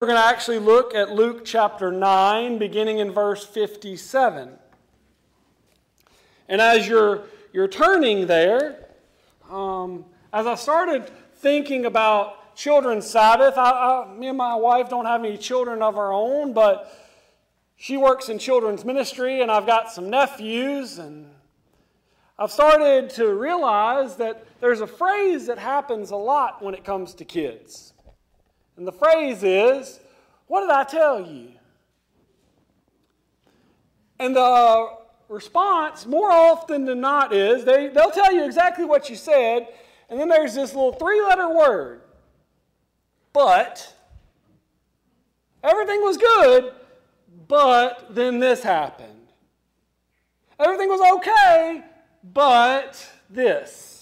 We're going to actually look at Luke chapter 9, beginning in verse 57. And as you're, you're turning there, um, as I started thinking about Children's Sabbath, I, I, me and my wife don't have any children of our own, but she works in children's ministry, and I've got some nephews, and I've started to realize that there's a phrase that happens a lot when it comes to kids. And the phrase is, What did I tell you? And the response, more often than not, is they, they'll tell you exactly what you said, and then there's this little three letter word, but. Everything was good, but then this happened. Everything was okay, but this.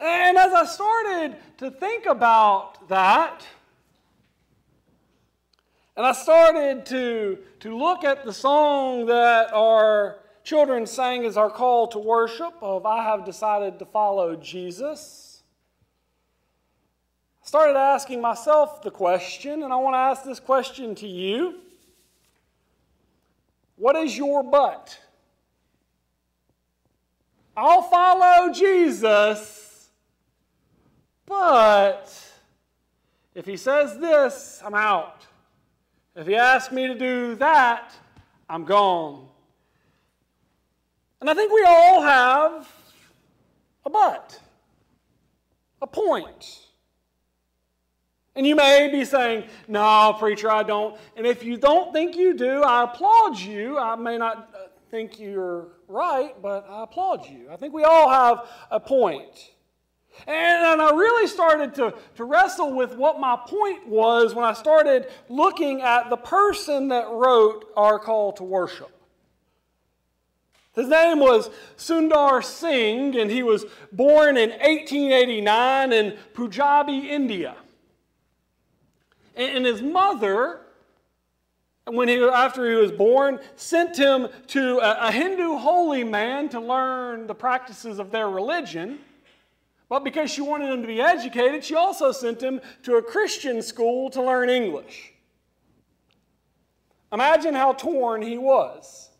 And as I started to think about that, and I started to, to look at the song that our children sang as our call to worship of I have decided to follow Jesus. I started asking myself the question, and I want to ask this question to you. What is your but? I'll follow Jesus, but if he says this, I'm out. If he asks me to do that, I'm gone. And I think we all have a but, a point. And you may be saying, No, preacher, I don't. And if you don't think you do, I applaud you. I may not uh, think you're right, but I applaud you. I think we all have a point. And, I really started to, to wrestle with what my point was when I started looking at the person that wrote our call to worship. His name was Sundar Singh, and he was born in 1889 in Punjabi, India. And his mother when he, after he was born, sent him to a, a Hindu holy man to learn the practices of their religion. But because she wanted him to be educated, she also sent him to a Christian school to learn English. Imagine how torn he was.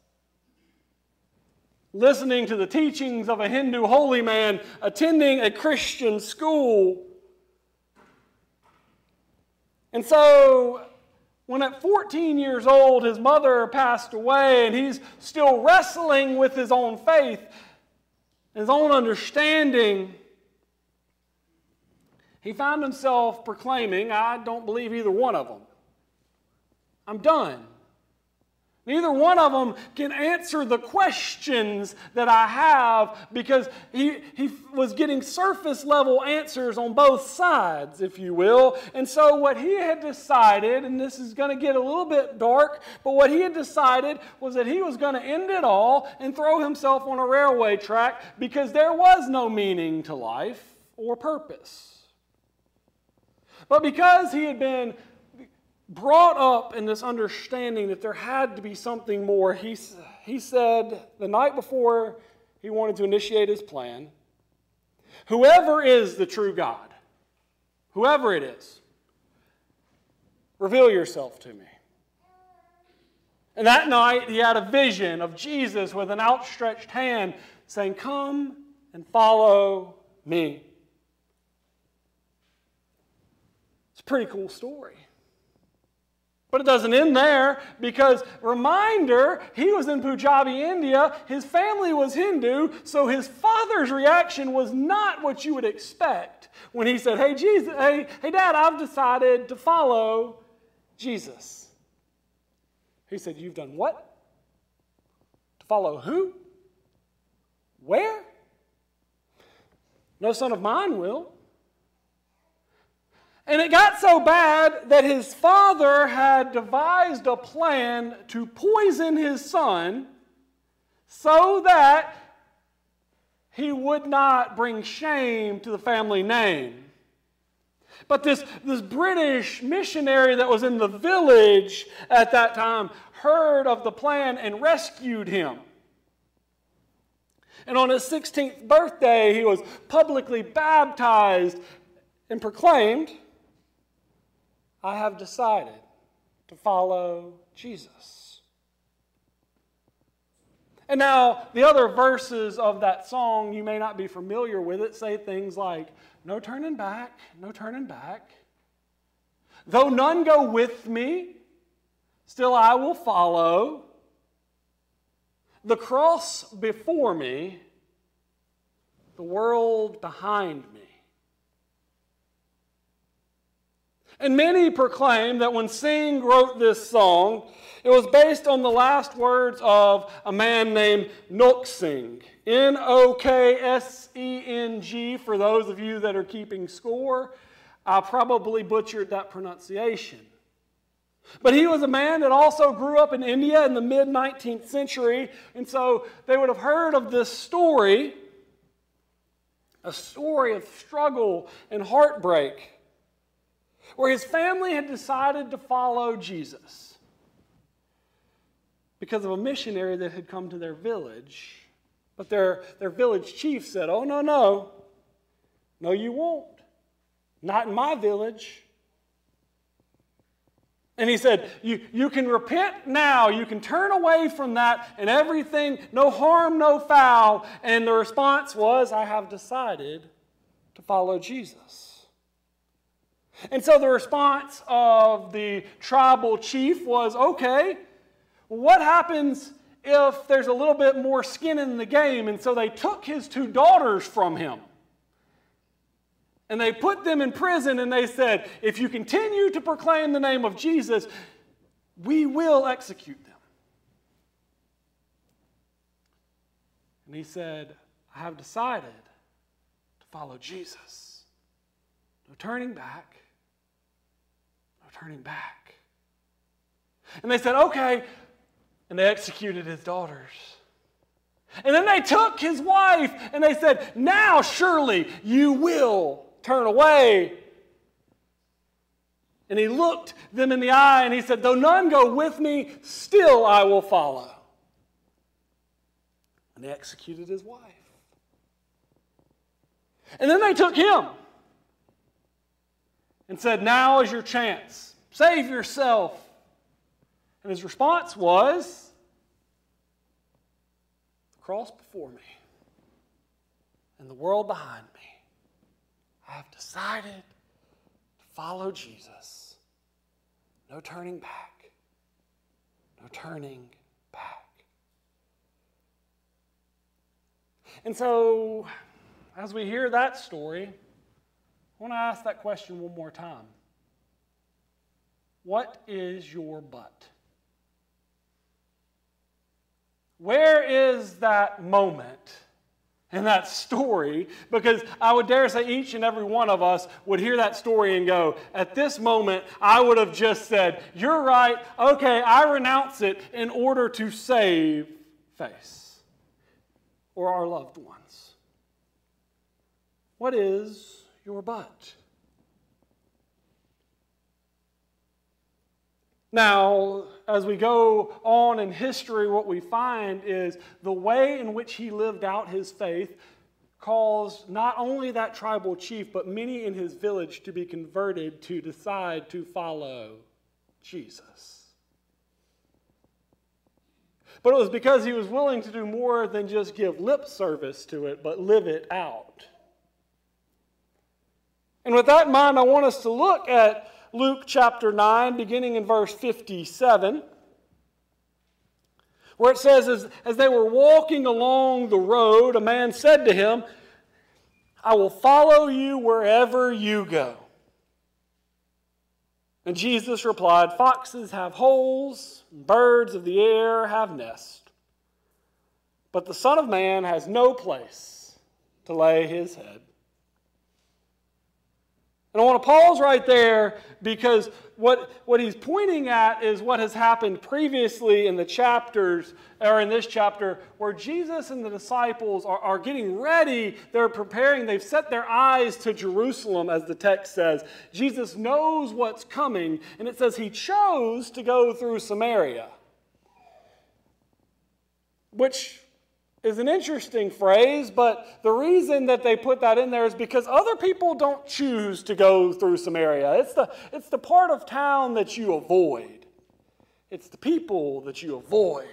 Listening to the teachings of a Hindu holy man, attending a Christian school. And so when at 14 years old his mother passed away and he's still wrestling with his own faith, his own understanding, he found himself proclaiming, I don't believe either one of them. I'm done. Neither one of them can answer the questions that I have because he, he was getting surface level answers on both sides, if you will. And so, what he had decided, and this is going to get a little bit dark, but what he had decided was that he was going to end it all and throw himself on a railway track because there was no meaning to life or purpose. But because he had been brought up in this understanding that there had to be something more, he, he said the night before he wanted to initiate his plan Whoever is the true God, whoever it is, reveal yourself to me. And that night, he had a vision of Jesus with an outstretched hand saying, Come and follow me. It's a pretty cool story. But it doesn't end there because, reminder, he was in Punjabi, India. His family was Hindu, so his father's reaction was not what you would expect when he said, Hey, Jesus, hey, hey, Dad, I've decided to follow Jesus. He said, You've done what? To follow who? Where? No son of mine will. And it got so bad that his father had devised a plan to poison his son so that he would not bring shame to the family name. But this, this British missionary that was in the village at that time heard of the plan and rescued him. And on his 16th birthday, he was publicly baptized and proclaimed I have decided to follow Jesus. And now, the other verses of that song, you may not be familiar with it, say things like, No turning back, no turning back. Though none go with me, still I will follow. The cross before me, the world behind me. And many proclaim that when Singh wrote this song, it was based on the last words of a man named Nok Singh. N O K S E N G, for those of you that are keeping score. I probably butchered that pronunciation. But he was a man that also grew up in India in the mid 19th century, and so they would have heard of this story a story of struggle and heartbreak where his family had decided to follow Jesus because of a missionary that had come to their village. But their, their village chief said, Oh, no, no. No, you won't. Not in my village. And he said, you, you can repent now. You can turn away from that and everything, no harm, no foul. And the response was, I have decided to follow Jesus. And so the response of the tribal chief was okay, what happens if there's a little bit more skin in the game? And so they took his two daughters from him. And they put them in prison and they said, if you continue to proclaim the name of Jesus, we will execute them. And he said, I have decided to follow Jesus. No turning back turning back. And they said, okay. And they executed his daughters. And then they took his wife and they said, now surely you will turn away. And he looked them in the eye and he said, Though none go with me, still I will follow. And they executed his wife. And then they took him and said, Now is your chance. Save yourself. And his response was, The cross before me and the world behind me. I have decided to follow Jesus. No turning back. No turning back. And so, as we hear that story, I want to ask that question one more time. What is your but? Where is that moment in that story? Because I would dare say each and every one of us would hear that story and go, at this moment, I would have just said, You're right. Okay, I renounce it in order to save face or our loved ones. What is your but. Now, as we go on in history, what we find is the way in which he lived out his faith caused not only that tribal chief, but many in his village to be converted to decide to follow Jesus. But it was because he was willing to do more than just give lip service to it, but live it out. And with that in mind, I want us to look at Luke chapter 9, beginning in verse 57, where it says, as, as they were walking along the road, a man said to him, I will follow you wherever you go. And Jesus replied, Foxes have holes, birds of the air have nests, but the Son of Man has no place to lay his head. And I want to pause right there because what, what he's pointing at is what has happened previously in the chapters, or in this chapter, where Jesus and the disciples are, are getting ready. They're preparing, they've set their eyes to Jerusalem, as the text says. Jesus knows what's coming, and it says he chose to go through Samaria. Which is an interesting phrase, but the reason that they put that in there is because other people don't choose to go through Samaria. It's the, it's the part of town that you avoid, it's the people that you avoid.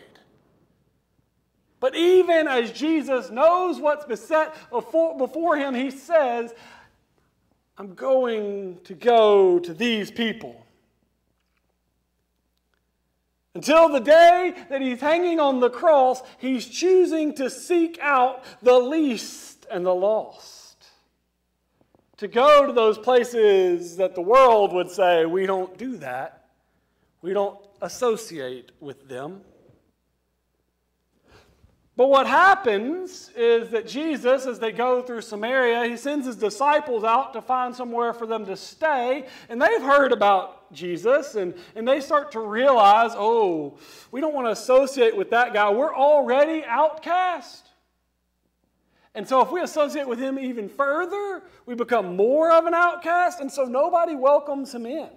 But even as Jesus knows what's beset before him, he says, I'm going to go to these people. Until the day that he's hanging on the cross, he's choosing to seek out the least and the lost. To go to those places that the world would say, we don't do that, we don't associate with them. But what happens is that Jesus, as they go through Samaria, he sends his disciples out to find somewhere for them to stay. And they've heard about Jesus, and, and they start to realize oh, we don't want to associate with that guy. We're already outcast. And so, if we associate with him even further, we become more of an outcast, and so nobody welcomes him in.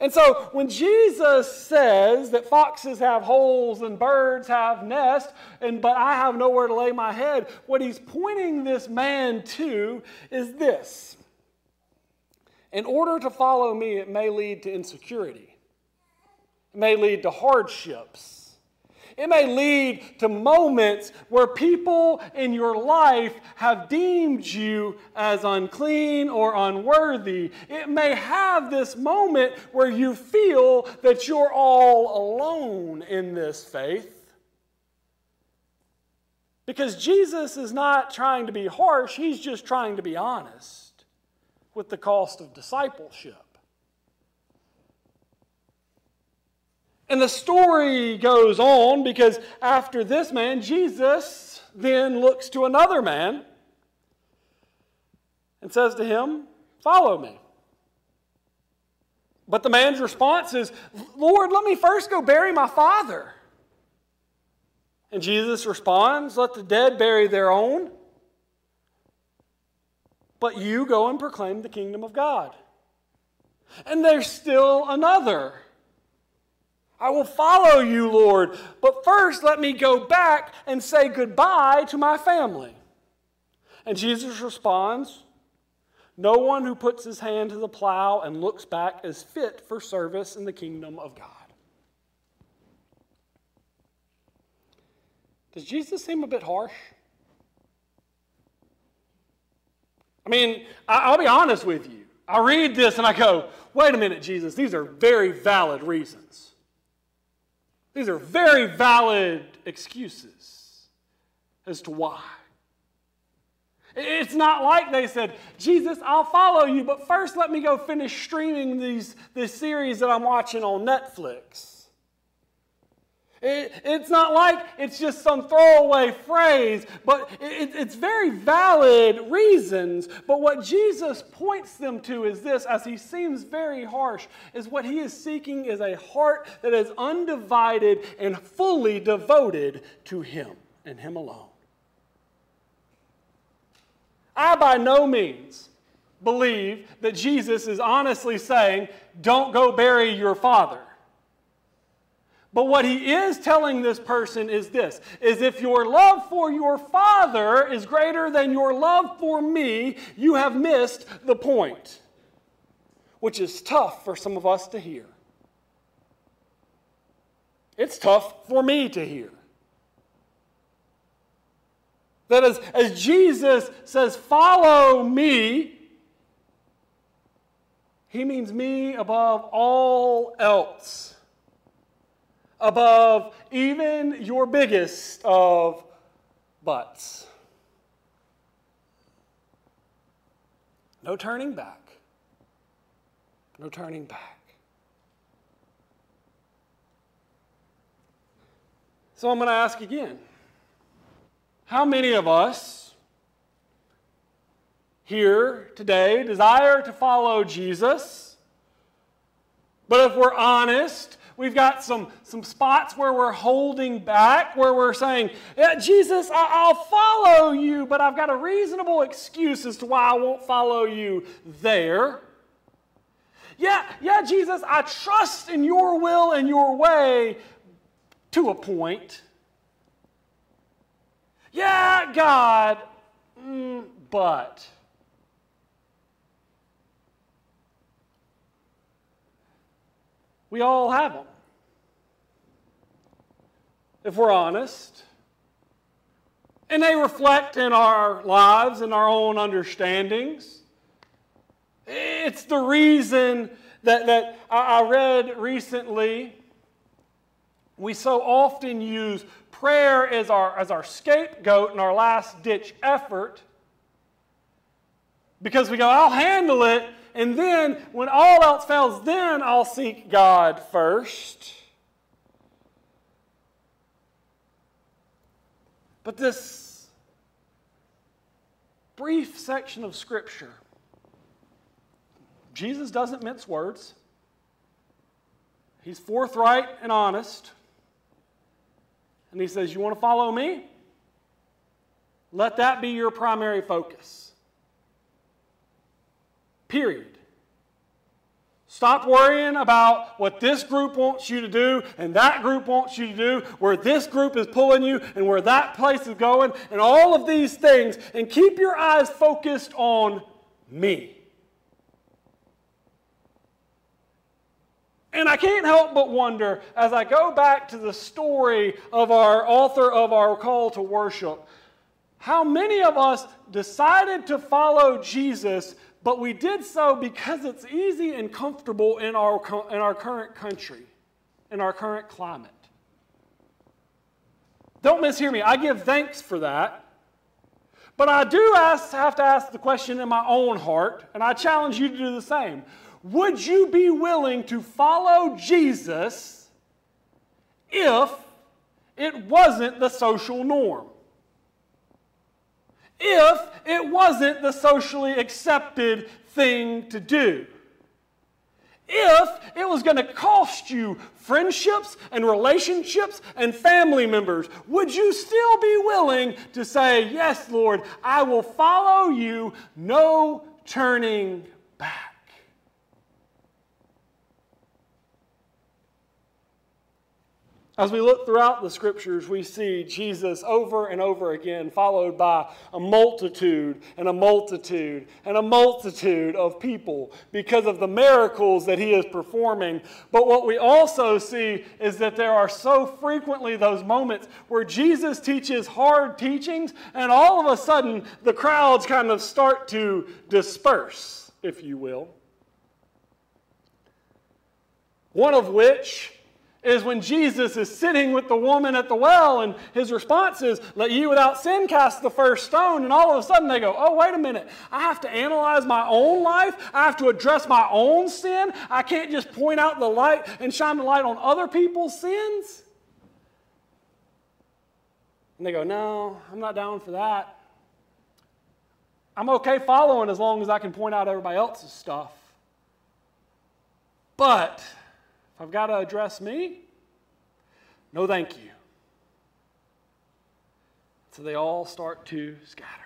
And so when Jesus says that foxes have holes and birds have nests, and but I have nowhere to lay my head, what he's pointing this man to is this. In order to follow me, it may lead to insecurity. It may lead to hardships. It may lead to moments where people in your life have deemed you as unclean or unworthy. It may have this moment where you feel that you're all alone in this faith. Because Jesus is not trying to be harsh, he's just trying to be honest with the cost of discipleship. And the story goes on because after this man, Jesus then looks to another man and says to him, Follow me. But the man's response is, Lord, let me first go bury my father. And Jesus responds, Let the dead bury their own, but you go and proclaim the kingdom of God. And there's still another I will follow you, Lord. But first, let me go back and say goodbye to my family. And Jesus responds No one who puts his hand to the plow and looks back is fit for service in the kingdom of God. Does Jesus seem a bit harsh? I mean, I'll be honest with you. I read this and I go, wait a minute, Jesus, these are very valid reasons. These are very valid excuses as to why. It's not like they said, Jesus, I'll follow you, but first let me go finish streaming these, this series that I'm watching on Netflix. It, it's not like it's just some throwaway phrase, but it, it's very valid reasons. But what Jesus points them to is this, as he seems very harsh, is what he is seeking is a heart that is undivided and fully devoted to him and him alone. I by no means believe that Jesus is honestly saying, don't go bury your father. But what he is telling this person is this is if your love for your father is greater than your love for me, you have missed the point. Which is tough for some of us to hear. It's tough for me to hear. That as, as Jesus says, Follow me, he means me above all else above even your biggest of buts. No turning back. No turning back. So I'm going to ask again how many of us here today desire to follow Jesus? But if we're honest, We've got some, some spots where we're holding back, where we're saying, yeah, Jesus, I, will follow you, but I've got a reasonable excuse as to why I won't follow you there. Yeah, yeah, Jesus, I trust in your will and your way to a point. Yeah, God, mm, but. We all have them. If we're honest. And they reflect in our lives and our own understandings. It's the reason that, that I read recently. We so often use prayer as our, as our scapegoat and our last ditch effort because we go, I'll handle it, and then when all else fails, then I'll seek God first. But this brief section of Scripture, Jesus doesn't mince words. He's forthright and honest. And he says, You want to follow me? Let that be your primary focus. Period. Stop worrying about what this group wants you to do and that group wants you to do, where this group is pulling you and where that place is going, and all of these things, and keep your eyes focused on me. And I can't help but wonder as I go back to the story of our author of our call to worship, how many of us decided to follow Jesus, but we did so because it's easy and comfortable in our, in our current country, in our current climate. Don't mishear me. I give thanks for that. But I do ask, have to ask the question in my own heart, and I challenge you to do the same. Would you be willing to follow Jesus if it wasn't the social norm? If it wasn't the socially accepted thing to do? If it was going to cost you friendships and relationships and family members, would you still be willing to say, Yes, Lord, I will follow you, no turning back? As we look throughout the scriptures, we see Jesus over and over again, followed by a multitude and a multitude and a multitude of people because of the miracles that he is performing. But what we also see is that there are so frequently those moments where Jesus teaches hard teachings, and all of a sudden the crowds kind of start to disperse, if you will. One of which is when Jesus is sitting with the woman at the well, and his response is, Let you without sin cast the first stone. And all of a sudden they go, Oh, wait a minute. I have to analyze my own life. I have to address my own sin. I can't just point out the light and shine the light on other people's sins. And they go, No, I'm not down for that. I'm okay following as long as I can point out everybody else's stuff. But if I've got to address me, no thank you. So they all start to scatter.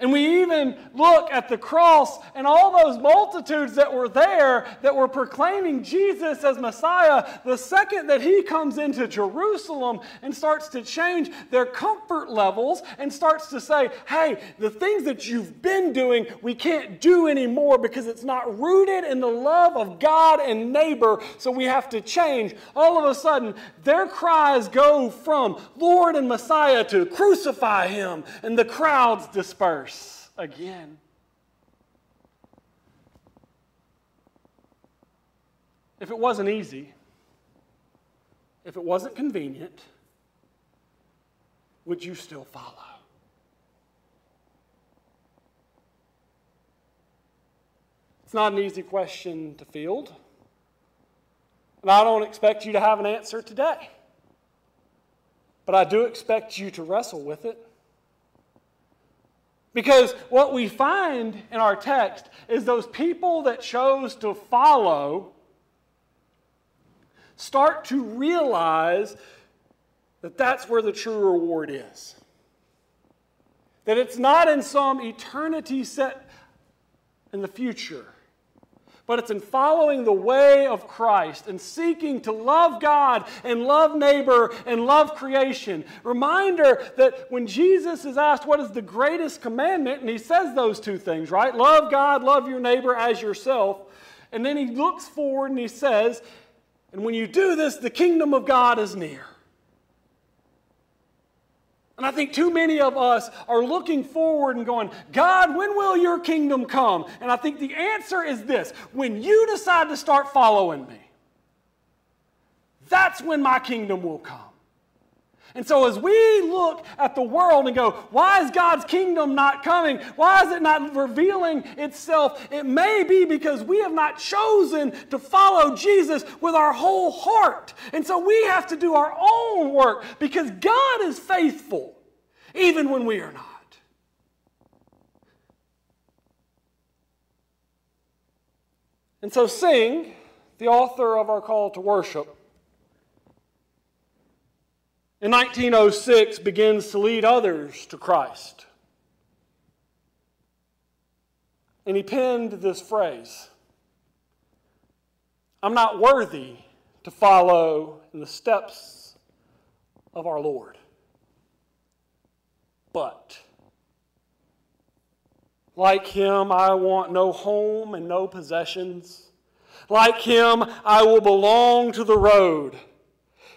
And we even look at the cross and all those multitudes that were there that were proclaiming Jesus as Messiah. The second that he comes into Jerusalem and starts to change their comfort levels and starts to say, hey, the things that you've been doing, we can't do anymore because it's not rooted in the love of God and neighbor, so we have to change. All of a sudden, their cries go from Lord and Messiah to crucify him, and the crowds disperse again. If it wasn't easy, if it wasn't convenient, would you still follow? It's not an easy question to field. And I don't expect you to have an answer today. But I do expect you to wrestle with it. Because what we find in our text is those people that chose to follow start to realize that that's where the true reward is. That it's not in some eternity set in the future, but it's in following the way of Christ and seeking to love God and love neighbor and love creation. Reminder that when Jesus is asked what is the greatest commandment, and he says those two things, right? Love God, love your neighbor as yourself. And then he looks forward and he says, and when you do this, the kingdom of God is near. And I think too many of us are looking forward and going, God, when will your kingdom come? And I think the answer is this when you decide to start following me, that's when my kingdom will come. And so, as we look at the world and go, why is God's kingdom not coming? Why is it not revealing itself? It may be because we have not chosen to follow Jesus with our whole heart. And so, we have to do our own work because God is faithful, even when we are not. And so, Singh, the author of our call to worship, in 1906 begins to lead others to Christ. And he penned this phrase I'm not worthy to follow in the steps of our Lord. But, like him, I want no home and no possessions. Like him, I will belong to the road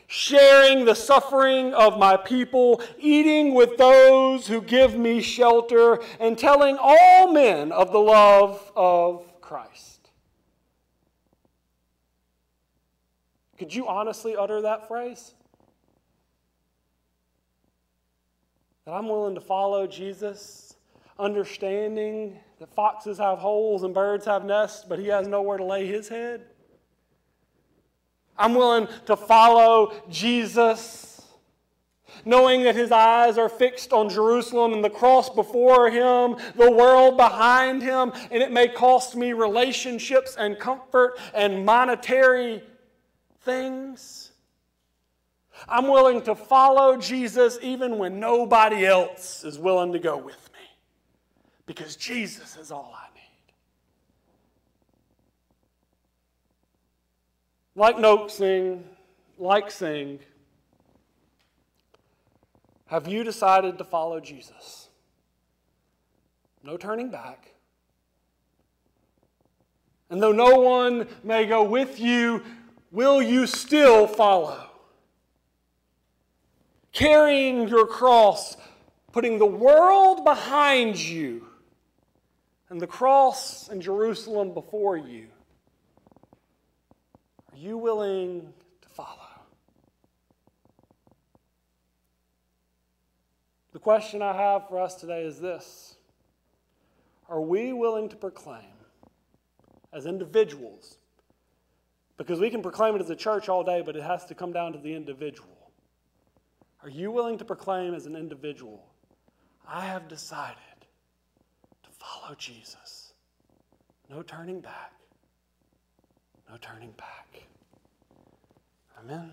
sharing the suffering of my people, eating with those who give me shelter, and telling all men of the love of Christ. Could you honestly utter that phrase? That I'm willing to follow Jesus, understanding that foxes have holes and birds have nests, but he has nowhere to lay his head? I'm willing to follow Jesus, knowing that his eyes are fixed on Jerusalem and the cross before him, the world behind him, and it may cost me relationships and comfort and monetary things. I'm willing to follow Jesus even when nobody else is willing to go with me because Jesus is all I Like Nok Singh, like Singh, have you decided to follow Jesus? No turning back. And though no one may go with you, will you still follow? Carrying your cross, putting the world behind you, and the cross and Jerusalem before you. You willing to follow? The question I have for us today is this Are we willing to proclaim as individuals? Because we can proclaim it as a church all day, but it has to come down to the individual. Are you willing to proclaim as an individual? I have decided to follow Jesus. No turning back. No turning back. Amen.